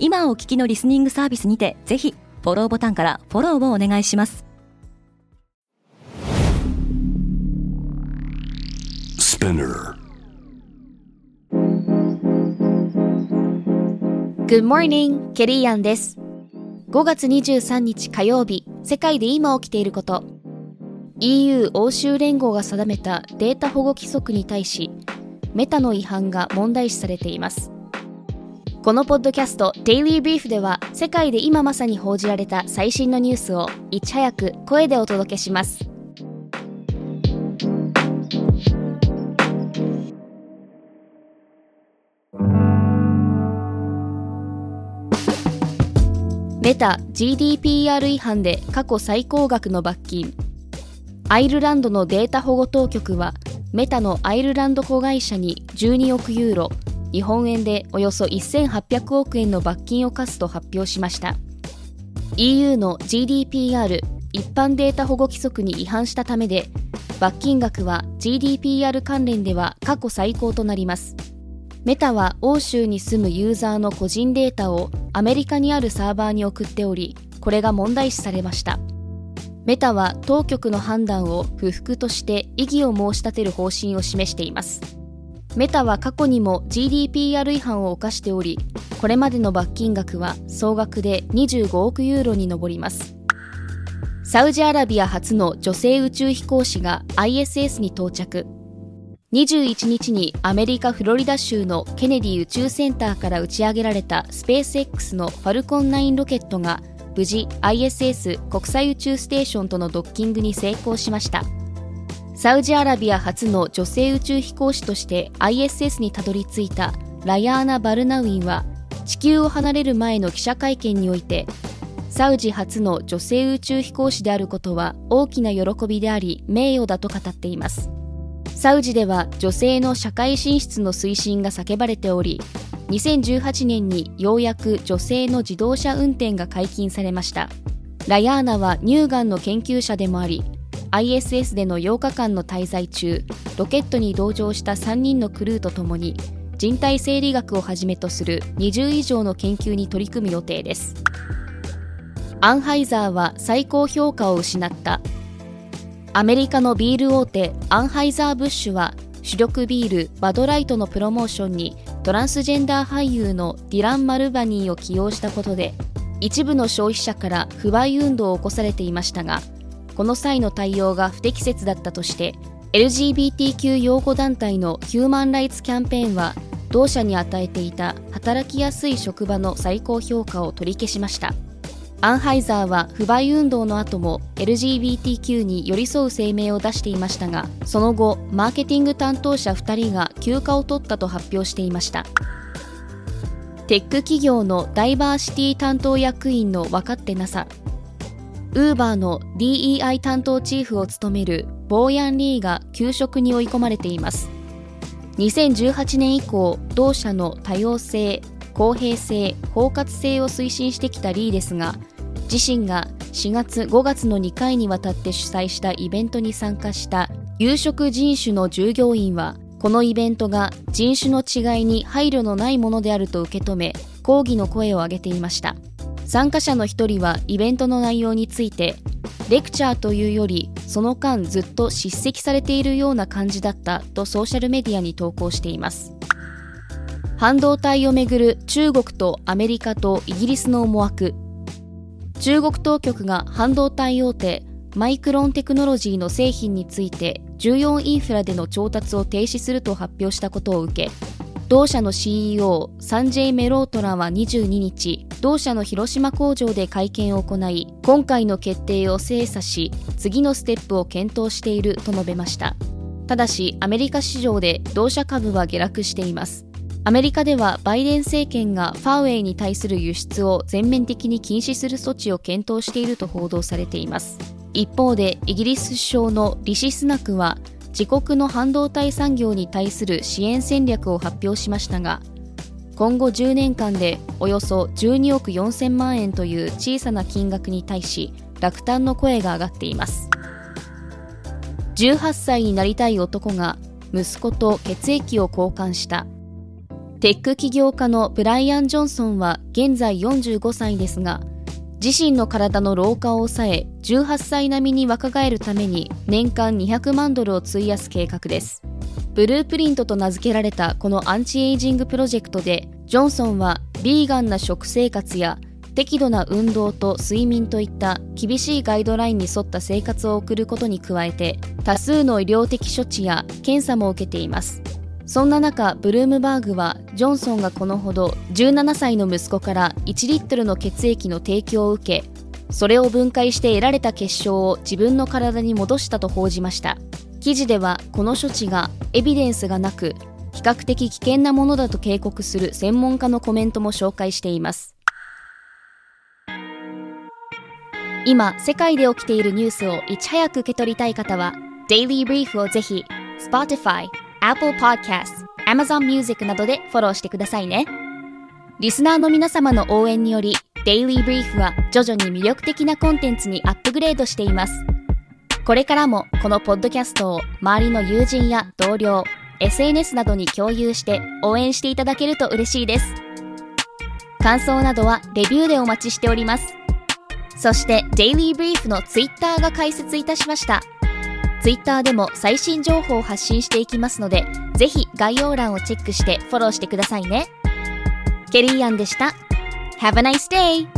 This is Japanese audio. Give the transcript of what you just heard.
今お聞きのリスニングサービスにてぜひフォローボタンからフォローをお願いします。Good morning, ケリーアンです5月23日火曜日世界で今起きていること EU 欧州連合が定めたデータ保護規則に対しメタの違反が問題視されていますこのポッドキャスト Daily Brief では世界で今まさに報じられた最新のニュースをいち早く声でお届けします。メタ GDPR 違反で過去最高額の罰金。アイルランドのデータ保護当局はメタのアイルランド子会社に12億ユーロ日本円でおよそ1800億円の罰金を課すと発表しました。EU の GDPR 一般データ保護規則に違反したためで罰金額は GDPR 関連では過去最高となります。メタは欧州に住むユーザーの個人データをアメリカにあるサーバーに送っておりこれが問題視されました。メタは当局の判断を不服として異議を申し立てる方針を示しています。メタは過去にも GDPR 違反を犯しておりこれまでの罰金額は総額で25億ユーロに上ります。サウジアラビア初の女性宇宙飛行士が ISS に到着。21日にアメリカ・フロリダ州のケネディ宇宙センターから打ち上げられたスペース X のファルコン9ロケットが無事 ISS 国際宇宙ステーションとのドッキングに成功しました。サウジアラビア初の女性宇宙飛行士として ISS にたどり着いたラヤーナ・バルナウィンは地球を離れる前の記者会見においてサウジ初の女性宇宙飛行士であることは大きな喜びであり名誉だと語っています。サウジでは女性の社会進出の推進が叫ばれており2018年にようやく女性の自動車運転が解禁されました。ラヤーナは乳がんの研究者でもあり ISS での8日間の滞在中ロケットに同乗した3人のクルーとともに人体生理学をはじめとする20以上の研究に取り組む予定です。アンハイザーは最高評価を失った。アメリカのビール大手アンハイザー・ブッシュは主力ビールバドライトのプロモーションにトランスジェンダー俳優のディラン・マルバニーを起用したことで一部の消費者から不買運動を起こされていましたがこの際の対応が不適切だったとして LGBTQ 擁護団体のヒューマン・ライツ・キャンペーンは同社に与えていた働きやすい職場の最高評価を取り消しました。アンハイザーは不買運動の後も LGBTQ に寄り添う声明を出していましたがその後マーケティング担当者2人が休暇を取ったと発表していました。テック企業のダイバーシティ担当役員の分かってなさ。ウーバーの DEI 担当チーフを務めるボーヤン・リーが休職に追い込まれています。2018年以降同社の多様性公平性包括性を推進してきたリーですが自身が4月5月の2回にわたって主催したイベントに参加した有色人種の従業員はこのイベントが人種の違いに配慮のないものであると受け止め抗議の声を上げていました。参加者の一人はイベントの内容についてレクチャーというよりその間ずっと叱責されているような感じだったとソーシャルメディアに投稿しています。半導体をめぐる中国とアメリカとイギリスの思惑。中国当局が半導体大手マイクロンテクノロジーの製品について重要インフラでの調達を停止すると発表したことを受け同社の CEO サンジェイ・メロートランは22日同社の広島工場で会見を行い今回の決定を精査し次のステップを検討していると述べました。ただしアメリカ市場で同社株は下落しています。アメリカではバイデン政権がファーウェイに対する輸出を全面的に禁止する措置を検討していると報道されています。一方でイギリス首相のリシ・スナクは自国の半導体産業に対する支援戦略を発表しましたが今後10年間でおよそ12億4000万円という小さな金額に対し落胆の声が上がっています。18歳になりたい男が息子と血液を交換した。テック起業家のブライアン・ジョンソンは現在45歳ですが自身の体の老化を抑え18歳並みに若返るために年間200万ドルを費やす計画です。ブループリントと名付けられたこのアンチエイジングプロジェクトでジョンソンはビーガンな食生活や適度な運動と睡眠といった厳しいガイドラインに沿った生活を送ることに加えて多数の医療的処置や検査も受けています。そんな中ブルームバーグはジョンソンがこのほど17歳の息子から1リットルの血液の提供を受けそれを分解して得られた結晶を自分の体に戻したと報じました。記事ではこの処置がエビデンスがなく比較的危険なものだと警告する専門家のコメントも紹介しています今世界で起きているニュースをいち早く受け取りたい方はデイリーブリーフをぜひ Spotify Apple Podcast、Amazon Music などでフォローしてくださいね。リスナーの皆様の応援により、Daily Brief は徐々に魅力的なコンテンツにアップグレードしています。これからもこのポッドキャストを周りの友人や同僚、SNS などに共有して応援していただけると嬉しいです。感想などはレビューでお待ちしております。そして Daily Brief の Twitter が開設いたしました。ツイッターでも最新情報を発信していきますので、ぜひ概要欄をチェックしてフォローしてくださいね。ケリーアンでした。Have a nice day!